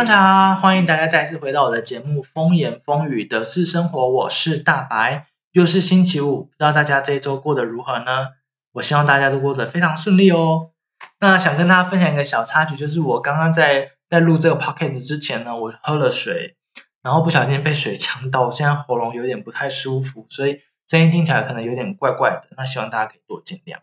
中茶，欢迎大家再次回到我的节目《风言风语的是生活》，我是大白，又是星期五，不知道大家这一周过得如何呢？我希望大家都过得非常顺利哦。那想跟大家分享一个小插曲，就是我刚刚在在录这个 podcast 之前呢，我喝了水，然后不小心被水呛到，现在喉咙有点不太舒服，所以声音听起来可能有点怪怪的。那希望大家可以多见谅。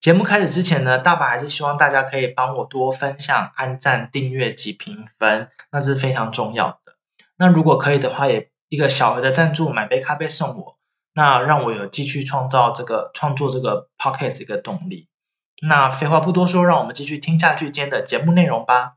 节目开始之前呢，大白还是希望大家可以帮我多分享、按赞、订阅及评分，那是非常重要的。那如果可以的话，也一个小额的赞助，买杯咖啡送我，那让我有继续创造这个创作这个 podcast 一个动力。那废话不多说，让我们继续听下去今天的节目内容吧。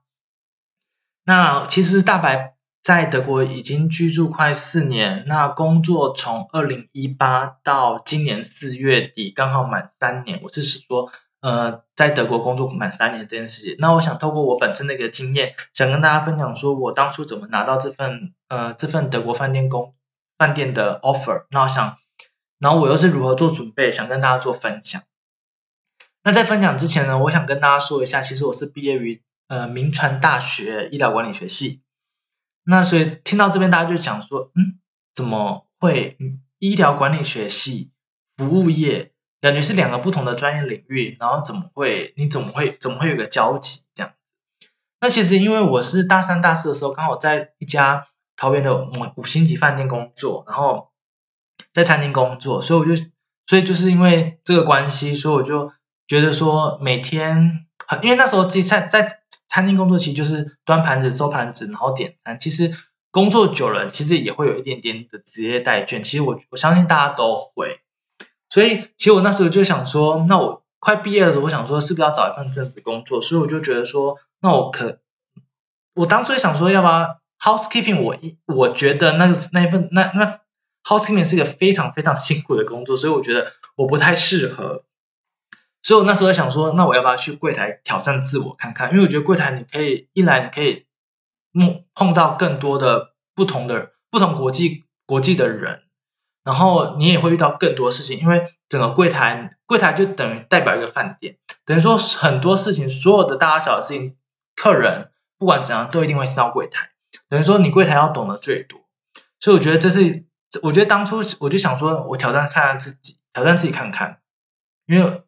那其实大白。在德国已经居住快四年，那工作从二零一八到今年四月底，刚好满三年。我是说，呃，在德国工作满三年这件事情。那我想透过我本身的一个经验，想跟大家分享，说我当初怎么拿到这份呃这份德国饭店工饭店的 offer。那我想，然后我又是如何做准备，想跟大家做分享。那在分享之前呢，我想跟大家说一下，其实我是毕业于呃名传大学医疗管理学系。那所以听到这边，大家就想说，嗯，怎么会医疗管理学系服务业，感觉是两个不同的专业领域，然后怎么会，你怎么会，怎么会有个交集这样？那其实因为我是大三、大四的时候，刚好在一家桃园的五五星级饭店工作，然后在餐厅工作，所以我就，所以就是因为这个关系，所以我就觉得说，每天，因为那时候自己在在。餐厅工作其实就是端盘子、收盘子，然后点餐。其实工作久了，其实也会有一点点的职业代倦。其实我我相信大家都会。所以其实我那时候就想说，那我快毕业的时候，我想说是不是要找一份正式工作？所以我就觉得说，那我可我当初也想说，要不要 housekeeping？我一我觉得那个那一份那那 housekeeping 是一个非常非常辛苦的工作，所以我觉得我不太适合。所以我那时候在想说，那我要不要去柜台挑战自我看看？因为我觉得柜台你可以一来你可以碰碰到更多的不同的不同国际国际的人，然后你也会遇到更多事情。因为整个柜台柜台就等于代表一个饭店，等于说很多事情所有的大小事情，客人不管怎样都一定会进到柜台，等于说你柜台要懂得最多。所以我觉得这是我觉得当初我就想说，我挑战看看自己，挑战自己看看，因为。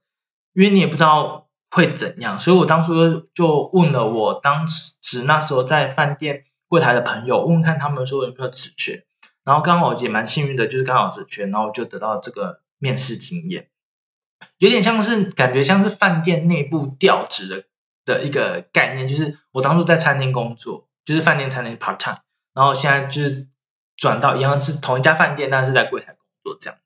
因为你也不知道会怎样，所以我当初就问了我当时那时候在饭店柜台的朋友，问看他们说有没有职缺，然后刚好也蛮幸运的，就是刚好职缺，然后就得到这个面试经验，有点像是感觉像是饭店内部调职的的一个概念，就是我当初在餐厅工作，就是饭店餐厅 part time，然后现在就是转到一样是同一家饭店，但是在柜台工作这样，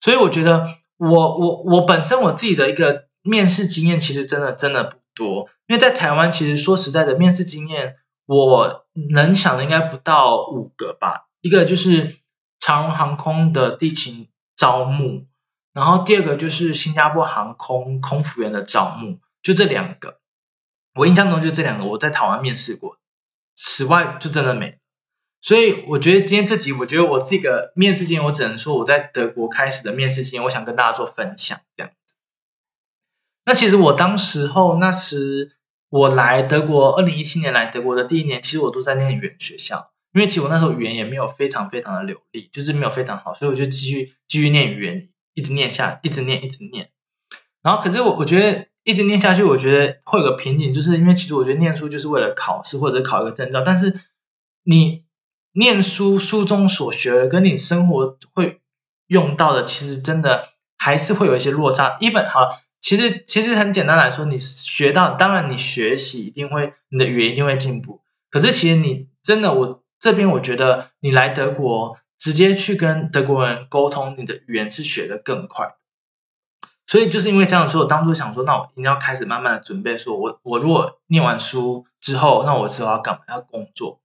所以我觉得。我我我本身我自己的一个面试经验其实真的真的不多，因为在台湾其实说实在的面试经验，我能想的应该不到五个吧。一个就是长荣航空的地勤招募，然后第二个就是新加坡航空空服员的招募，就这两个。我印象中就这两个，我在台湾面试过，此外就真的没。所以我觉得今天这集，我觉得我这个面试经验，我只能说我在德国开始的面试经验，我想跟大家做分享这样子。那其实我当时候那时我来德国，二零一七年来德国的第一年，其实我都在念语言学校，因为其实我那时候语言也没有非常非常的流利，就是没有非常好，所以我就继续继续念语言，一直念下，一直念，一直念。然后可是我我觉得一直念下去，我觉得会有个瓶颈，就是因为其实我觉得念书就是为了考试或者考一个证照，但是你。念书书中所学的跟你生活会用到的，其实真的还是会有一些落差。一本好，其实其实很简单来说，你学到，当然你学习一定会，你的语言一定会进步。可是其实你真的，我这边我觉得你来德国直接去跟德国人沟通，你的语言是学的更快。所以就是因为这样说，我当初想说，那我一定要开始慢慢的准备，说我我如果念完书之后，那我之后要干嘛？要工作。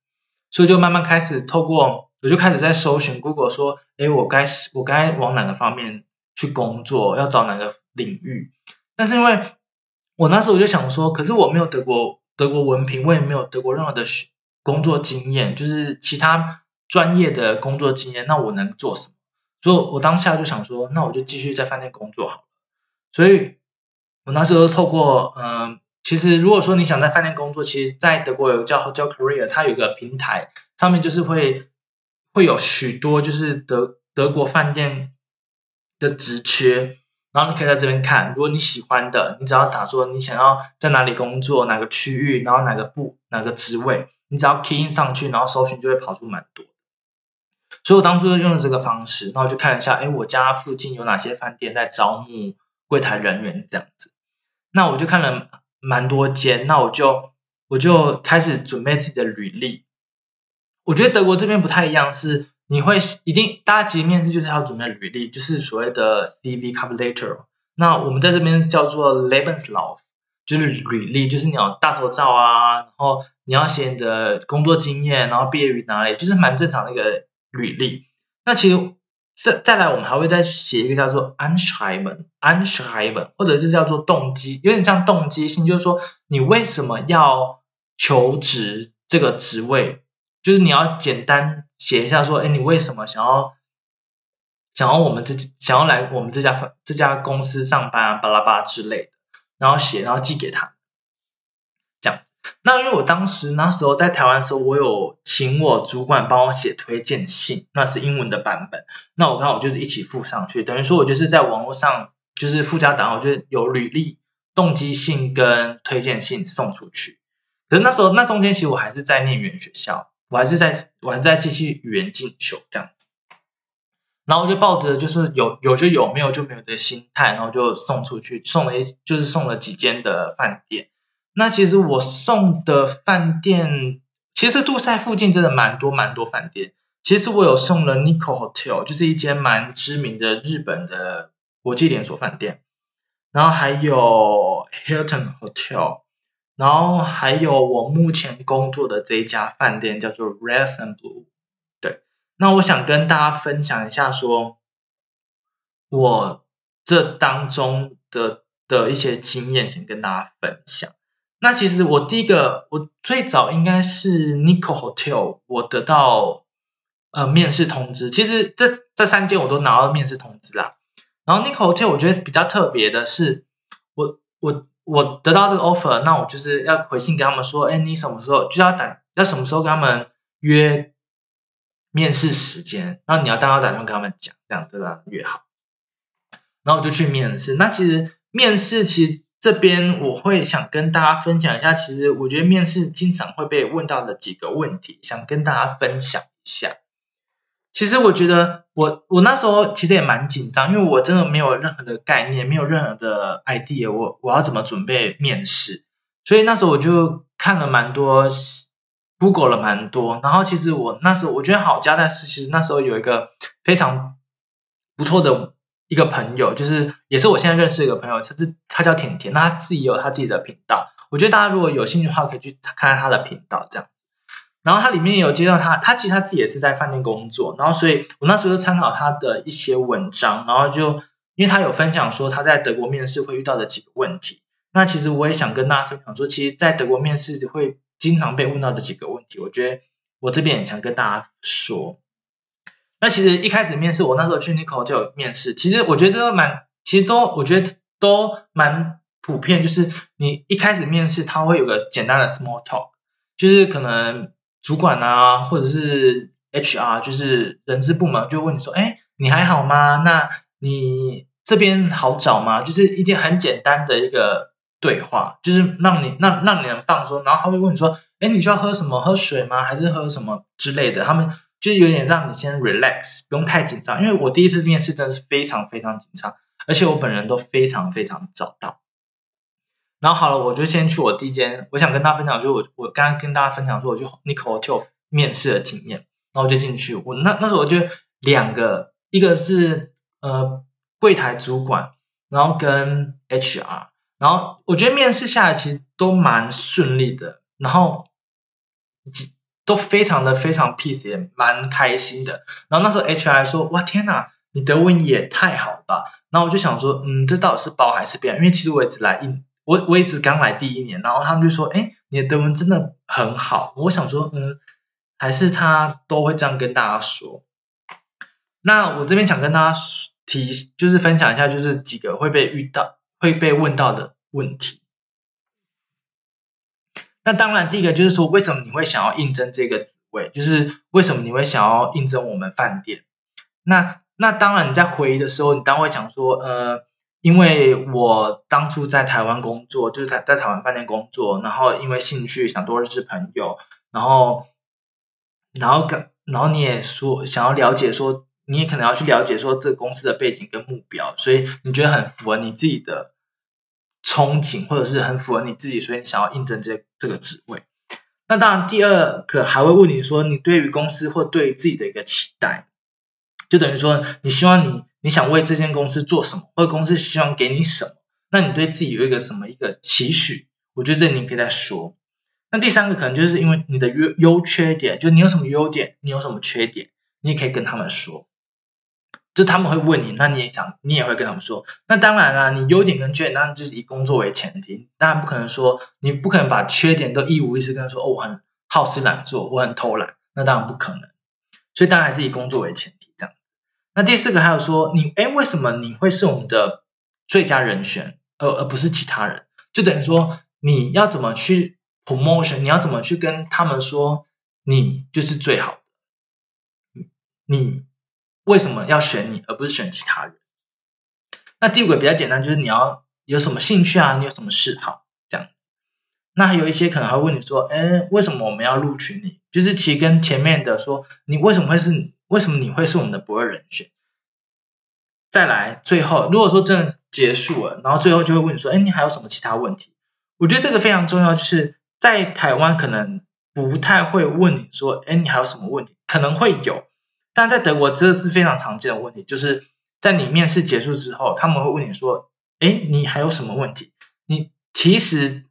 所以就慢慢开始透过，我就开始在搜寻 Google 说，哎，我该我该往哪个方面去工作，要找哪个领域。但是因为我那时候我就想说，可是我没有德国德国文凭，我也没有德国任何的工作经验，就是其他专业的工作经验，那我能做什么？所以我当下就想说，那我就继续在饭店工作好了。所以我那时候透过嗯其实如果说你想在饭店工作，其实，在德国有个叫 Hotel Career，它有一个平台，上面就是会会有许多就是德德国饭店的职缺，然后你可以在这边看，如果你喜欢的，你只要打说你想要在哪里工作，哪个区域，然后哪个部，哪个职位，你只要 key in 上去，然后搜寻就会跑出蛮多。所以我当初就用了这个方式，然后就看一下，哎，我家附近有哪些饭店在招募柜台人员这样子，那我就看了。蛮多间，那我就我就开始准备自己的履历。我觉得德国这边不太一样，是你会一定大家其实面试就是要准备履历，就是所谓的 CV cover letter。那我们在这边叫做 Lebenslauf，就是履历，就是你要大头照啊，然后你要写你的工作经验，然后毕业于哪里，就是蛮正常的一个履历。那其实。再再来，我们还会再写一个叫做 Anschreiben，Anschreiben，或者是叫做动机，有点像动机性，就是说你为什么要求职这个职位，就是你要简单写一下说，哎，你为什么想要想要我们这想要来我们这家这家公司上班啊，巴拉巴拉之类的，然后写，然后寄给他。那因为我当时那时候在台湾的时候，我有请我主管帮我写推荐信，那是英文的版本。那我刚好就是一起附上去，等于说我就是在网络上就是附加档案，我就有履历、动机信跟推荐信送出去。可是那时候那中间其实我还是在念语言学校，我还是在我还在继续语言进修这样子。然后我就抱着就是有有就有，没有就没有的心态，然后就送出去，送了一就是送了几间的饭店。那其实我送的饭店，其实杜塞附近真的蛮多蛮多饭店。其实我有送了 Nico Hotel，就是一间蛮知名的日本的国际连锁饭店。然后还有 Hilton Hotel，然后还有我目前工作的这一家饭店叫做 Red and Blue。对，那我想跟大家分享一下，说我这当中的的一些经验，想跟大家分享。那其实我第一个，我最早应该是 Nico Hotel，我得到呃面试通知。其实这这三间我都拿到面试通知啦。然后 Nico Hotel 我觉得比较特别的是，我我我得到这个 offer，那我就是要回信给他们说，哎，你什么时候就要等，要什么时候跟他们约面试时间，然后你要当要打算跟他们讲，这样这样越好。然后我就去面试。那其实面试其实。这边我会想跟大家分享一下，其实我觉得面试经常会被问到的几个问题，想跟大家分享一下。其实我觉得我我那时候其实也蛮紧张，因为我真的没有任何的概念，没有任何的 idea，我我要怎么准备面试。所以那时候我就看了蛮多，Google 了蛮多。然后其实我那时候我觉得好加但是，其实那时候有一个非常不错的。一个朋友，就是也是我现在认识一个朋友，他是他叫甜甜，那他自己有他自己的频道，我觉得大家如果有兴趣的话，可以去看看他的频道这样。然后他里面有介绍他，他其实他自己也是在饭店工作，然后所以我那时候就参考他的一些文章，然后就因为他有分享说他在德国面试会遇到的几个问题，那其实我也想跟大家分享说，其实，在德国面试会经常被问到的几个问题，我觉得我这边也想跟大家说。那其实一开始面试，我那时候去 Nico 就有面试。其实我觉得这个蛮，其实都我觉得都蛮普遍。就是你一开始面试，他会有个简单的 small talk，就是可能主管啊，或者是 HR，就是人资部门就问你说：“哎，你还好吗？那你这边好找吗？”就是一件很简单的一个对话，就是让你让让你能放松。然后他会问你说：“哎，你需要喝什么？喝水吗？还是喝什么之类的？”他们。就是有点让你先 relax，不用太紧张，因为我第一次面试真的是非常非常紧张，而且我本人都非常非常早到。然后好了，我就先去我第一间，我想跟大家分享，就我我刚刚跟大家分享说，我去 Nicole 就面试的经验，然后我就进去，我那那时候我就两个，一个是呃柜台主管，然后跟 HR，然后我觉得面试下来其实都蛮顺利的，然后。都非常的非常 peace，也蛮开心的。然后那时候 HR 说：“哇，天哪，你德文也太好了吧！”然后我就想说：“嗯，这到底是包还是变？因为其实我也只来一，我我也只刚来第一年。”然后他们就说：“哎，你的德文真的很好。”我想说：“嗯，还是他都会这样跟大家说。”那我这边想跟大家提，就是分享一下，就是几个会被遇到、会被问到的问题。那当然，第一个就是说，为什么你会想要应征这个职位？就是为什么你会想要应征我们饭店？那那当然，你在回忆的时候，你当然会讲说，呃，因为我当初在台湾工作，就是在在台湾饭店工作，然后因为兴趣想多认识朋友，然后然后跟然后你也说想要了解说，你也可能要去了解说这个公司的背景跟目标，所以你觉得很符合你自己的。憧憬或者是很符合你自己，所以你想要应征这这个职位。那当然，第二个还会问你说，你对于公司或对于自己的一个期待，就等于说你希望你你想为这间公司做什么，或者公司希望给你什么，那你对自己有一个什么一个期许？我觉得这你可以再说。那第三个可能就是因为你的优优缺点，就你有什么优点，你有什么缺点，你也可以跟他们说。就他们会问你，那你也想，你也会跟他们说。那当然啦，你优点跟缺点，当然就是以工作为前提。当然不可能说，你不可能把缺点都一五一十跟他说。哦，我很好吃懒做，我很偷懒，那当然不可能。所以当然还是以工作为前提这样。那第四个还有说，你哎，为什么你会是我们的最佳人选，而而不是其他人？就等于说，你要怎么去 promotion？你要怎么去跟他们说，你就是最好的？你。为什么要选你而不是选其他人？那第五个比较简单，就是你要有什么兴趣啊，你有什么嗜好这样。那还有一些可能还会问你说，哎，为什么我们要录取你？就是其实跟前面的说，你为什么会是为什么你会是我们的不二人选？再来最后，如果说真的结束了，然后最后就会问你说，哎，你还有什么其他问题？我觉得这个非常重要，就是在台湾可能不太会问你说，哎，你还有什么问题？可能会有。但在德国，这是非常常见的问题，就是在你面试结束之后，他们会问你说：“哎，你还有什么问题？”你其实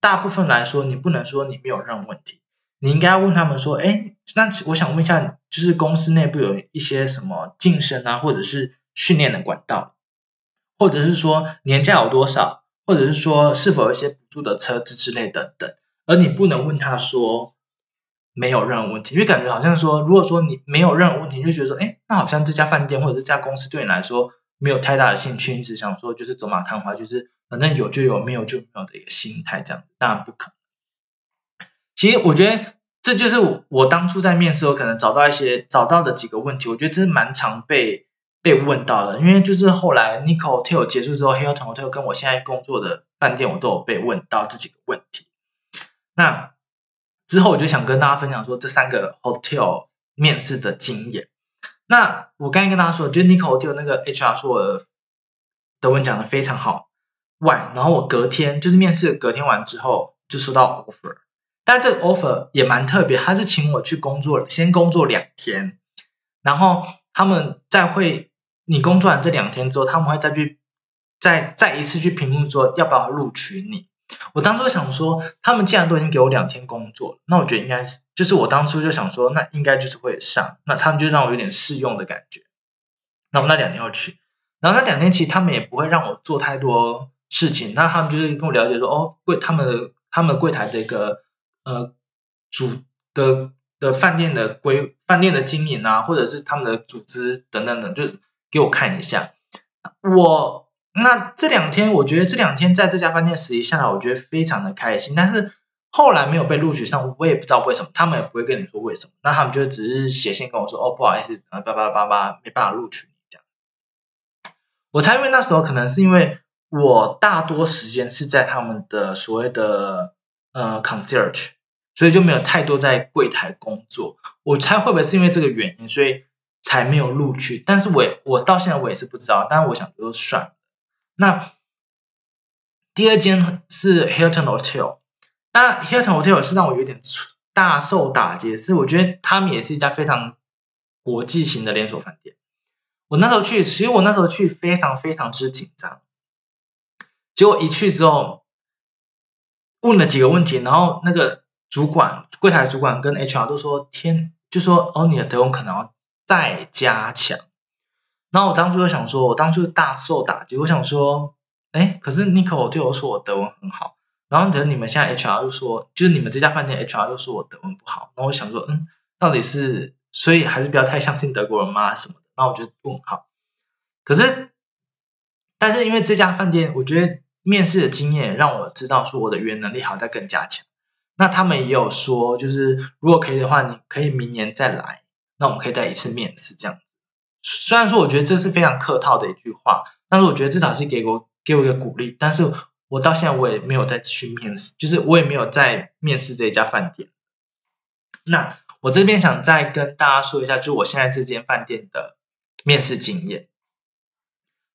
大部分来说，你不能说你没有任何问题，你应该要问他们说：“哎，那我想问一下，就是公司内部有一些什么晋升啊，或者是训练的管道，或者是说年假有多少，或者是说是否有一些补助的车资之类等等。”而你不能问他说。没有任何问题，因为感觉好像说，如果说你没有任何问题，就觉得说，哎，那好像这家饭店或者这家公司对你来说没有太大的兴趣，你只想说就是走马看花，就是反正有就有，没有就没有的一个心态，这样当然不可能。其实我觉得这就是我当初在面试时候可能找到一些找到的几个问题，我觉得这是蛮常被被问到的，因为就是后来 n i c o Hotel 结束之后，Hilton Hotel 跟我现在工作的饭店，我都有被问到这几个问题。那之后我就想跟大家分享说这三个 hotel 面试的经验。那我刚才跟大家说，就 Nico Hotel 那个 HR 说我德文讲的非常好，外，然后我隔天就是面试隔天完之后就收到 offer，但这个 offer 也蛮特别，他是请我去工作，先工作两天，然后他们再会你工作完这两天之后，他们会再去再再一次去评论说要不要录取你。我当初想说，他们既然都已经给我两天工作，那我觉得应该是，就是我当初就想说，那应该就是会上，那他们就让我有点试用的感觉。那我那两天要去，然后那两天其实他们也不会让我做太多事情，那他们就是跟我了解说，哦，柜他们他们柜台的一个呃主的的饭店的规饭店的经营啊，或者是他们的组织等等等，就给我看一下，我。那这两天，我觉得这两天在这家饭店实习下来，我觉得非常的开心。但是后来没有被录取上，我也不知道为什么，他们也不会跟你说为什么。那他们就只是写信跟我说：“哦，不好意思，啊，叭叭叭叭，没办法录取你。”这样。我猜，因为那时候可能是因为我大多时间是在他们的所谓的呃 concierge，所以就没有太多在柜台工作。我猜会不会是因为这个原因，所以才没有录取？但是我也我到现在我也是不知道。但是我想就算了。那第二间是 Hilton Hotel，那 Hilton Hotel 是让我有点大受打击，是我觉得他们也是一家非常国际型的连锁饭店。我那时候去，其实我那时候去非常非常之紧张，结果一去之后问了几个问题，然后那个主管柜台主管跟 HR 都说天，就说哦你的德文可能要再加强。然后我当初就想说，我当初大受打击。我想说，哎，可是 Nico 对我说我德文很好，然后等你们现在 HR 就说，就是你们这家饭店 HR 就说我德文不好。然后我想说，嗯，到底是，所以还是不要太相信德国人嘛什么的。那我觉得不好。可是，但是因为这家饭店，我觉得面试的经验让我知道说我的语言能力好在更加强。那他们也有说，就是如果可以的话，你可以明年再来，那我们可以再一次面试这样子。虽然说我觉得这是非常客套的一句话，但是我觉得至少是给我给我一个鼓励。但是我到现在我也没有再去面试，就是我也没有在面试这一家饭店。那我这边想再跟大家说一下，就是我现在这间饭店的面试经验。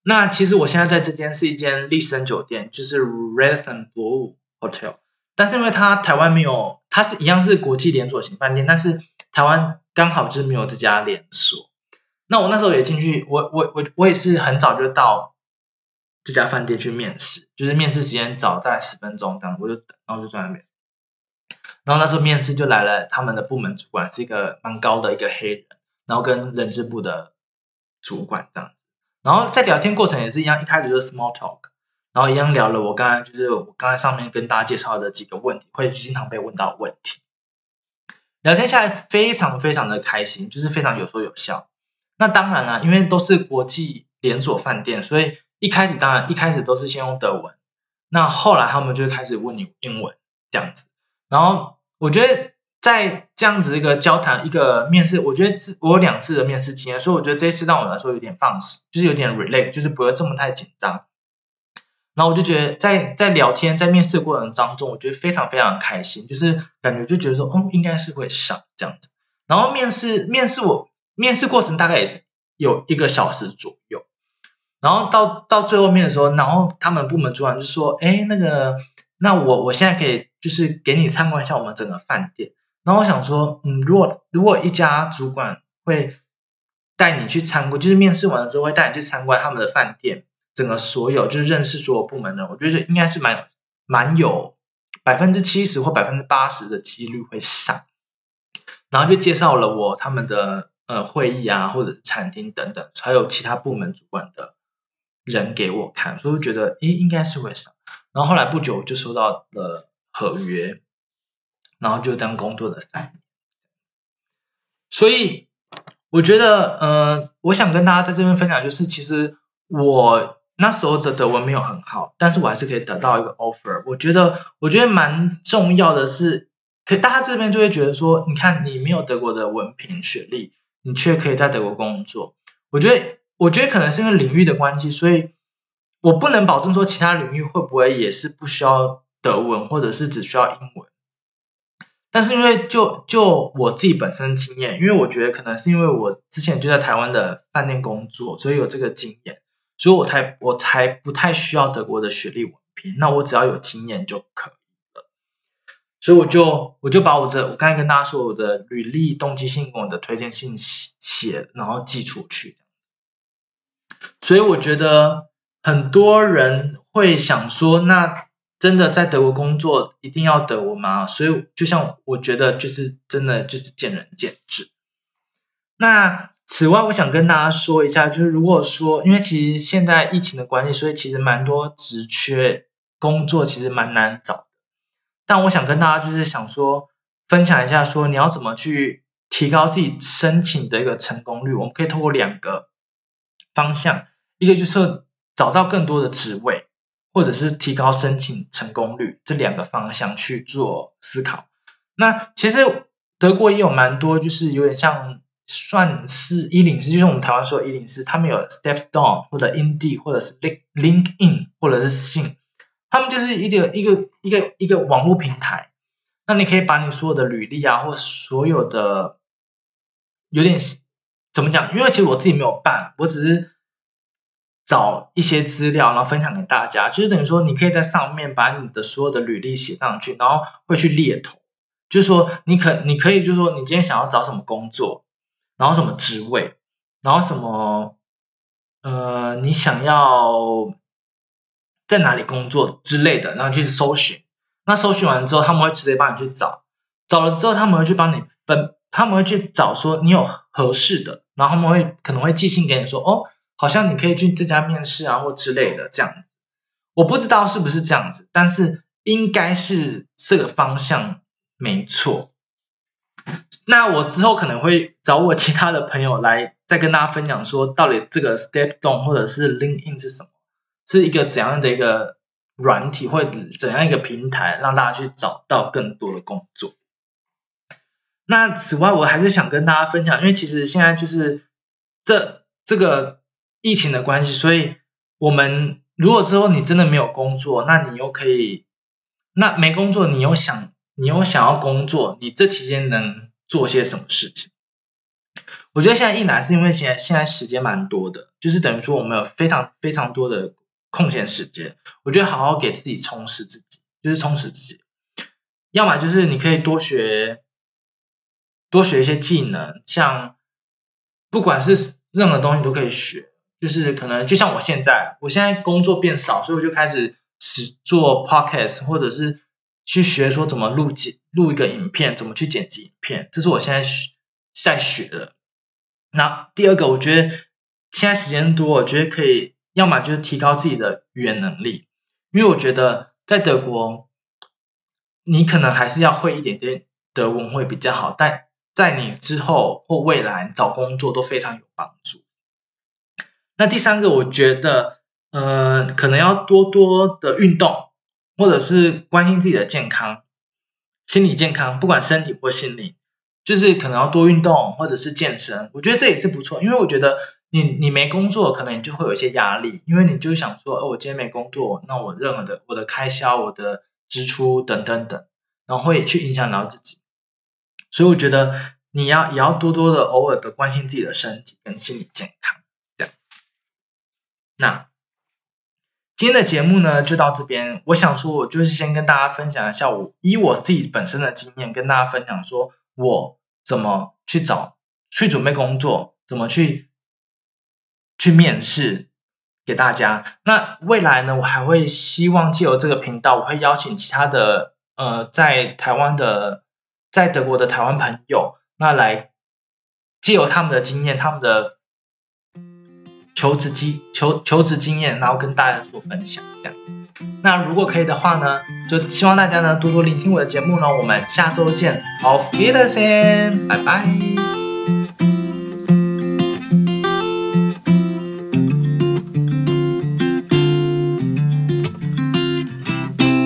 那其实我现在在这间是一间丽森酒店，就是 Radisson Blue Hotel。但是因为它台湾没有，它是一样是国际连锁型饭店，但是台湾刚好就是没有这家连锁。那我那时候也进去，我我我我也是很早就到这家饭店去面试，就是面试时间早大概十分钟这样，我就等，然后就在那边。然后那时候面试就来了他们的部门主管，是一个蛮高的一个黑人，然后跟人事部的主管这样子。然后在聊天过程也是一样，一开始就是 small talk，然后一样聊了我刚才就是我刚才上面跟大家介绍的几个问题，会经常被问到问题。聊天下来非常非常的开心，就是非常有说有笑。那当然了，因为都是国际连锁饭店，所以一开始当然一开始都是先用德文，那后来他们就开始问你英文这样子。然后我觉得在这样子一个交谈、一个面试，我觉得我有两次的面试经验，所以我觉得这一次让我来说有点放肆，就是有点 relate，就是不会这么太紧张。然后我就觉得在在聊天、在面试过程当中，我觉得非常非常开心，就是感觉就觉得说，哦，应该是会上这样子。然后面试面试我面试过程大概也是有一个小时左右，然后到到最后面的时候，然后他们部门主管就说，哎，那个。那我我现在可以就是给你参观一下我们整个饭店，然后我想说，嗯，如果如果一家主管会带你去参观，就是面试完了之后会带你去参观他们的饭店，整个所有就是认识所有部门的，我觉得应该是蛮蛮有百分之七十或百分之八十的几率会上，然后就介绍了我他们的呃会议啊，或者是餐厅等等，还有其他部门主管的人给我看，所以我觉得诶应该是会上。然后后来不久就收到了合约，然后就这样工作了三年。所以我觉得，呃，我想跟大家在这边分享，就是其实我那时候的德文没有很好，但是我还是可以得到一个 offer。我觉得，我觉得蛮重要的是，可大家这边就会觉得说，你看你没有德国的文凭学历，你却可以在德国工作。我觉得，我觉得可能是因为领域的关系，所以。我不能保证说其他领域会不会也是不需要德文，或者是只需要英文。但是因为就就我自己本身经验，因为我觉得可能是因为我之前就在台湾的饭店工作，所以有这个经验，所以我才我才不太需要德国的学历文凭。那我只要有经验就可。所以我就我就把我的我刚才跟大家说我的履历、动机信跟我的推荐信写，然后寄出去。所以我觉得。很多人会想说，那真的在德国工作一定要德文吗？所以就像我觉得，就是真的就是见仁见智。那此外，我想跟大家说一下，就是如果说，因为其实现在疫情的关系，所以其实蛮多职缺工作其实蛮难找。但我想跟大家就是想说，分享一下说你要怎么去提高自己申请的一个成功率。我们可以通过两个方向，一个就是。找到更多的职位，或者是提高申请成功率这两个方向去做思考。那其实德国也有蛮多，就是有点像算是一零四，就像我们台湾说一零四，他们有 Stepstone 或者 Indeed 或者是 Link LinkedIn 或者是信，他们就是一个一个一个一个网络平台。那你可以把你所有的履历啊，或所有的有点怎么讲？因为其实我自己没有办，我只是。找一些资料，然后分享给大家，就是等于说，你可以在上面把你的所有的履历写上去，然后会去猎头，就是说，你可你可以就是说，你今天想要找什么工作，然后什么职位，然后什么，呃，你想要在哪里工作之类的，然后去搜寻。那搜寻完之后，他们会直接帮你去找，找了之后，他们会去帮你分，他们会去找说你有合适的，然后他们会可能会寄信给你说，哦。好像你可以去这家面试啊，或之类的这样子，我不知道是不是这样子，但是应该是这个方向没错。那我之后可能会找我其他的朋友来再跟大家分享，说到底这个 Step Down 或者是 Link In 是什么，是一个怎样的一个软体或怎样一个平台，让大家去找到更多的工作。那此外，我还是想跟大家分享，因为其实现在就是这这个疫情的关系，所以我们如果之后你真的没有工作，那你又可以，那没工作，你又想你又想要工作，你这期间能做些什么事情？我觉得现在一来是因为现在现在时间蛮多的，就是等于说我们有非常非常多的空闲时间，我觉得好好给自己充实自己，就是充实自己，要么就是你可以多学。多学一些技能，像不管是任何东西都可以学，就是可能就像我现在，我现在工作变少，所以我就开始始做 podcast，或者是去学说怎么录剪录一个影片，怎么去剪辑影片，这是我现在在学的。那第二个，我觉得现在时间多，我觉得可以，要么就是提高自己的语言能力，因为我觉得在德国，你可能还是要会一点点德文会比较好，但在你之后或未来找工作都非常有帮助。那第三个，我觉得，呃，可能要多多的运动，或者是关心自己的健康、心理健康，不管身体或心理，就是可能要多运动或者是健身。我觉得这也是不错，因为我觉得你你没工作，可能你就会有一些压力，因为你就想说，哦，我今天没工作，那我任何的我的开销、我的支出等等等，然后会去影响到自己。所以我觉得你要也要多多的偶尔的关心自己的身体跟心理健康，这样。那今天的节目呢就到这边，我想说，我就是先跟大家分享一下我以我自己本身的经验跟大家分享，说我怎么去找去准备工作，怎么去去面试给大家。那未来呢，我还会希望借由这个频道，我会邀请其他的呃在台湾的。在德国的台湾朋友，那来借由他们的经验，他们的求职经求求职经验，然后跟大家做分享。这样，那如果可以的话呢，就希望大家呢多多聆听我的节目呢。我们下周见，Auf Wiedersehen，拜拜。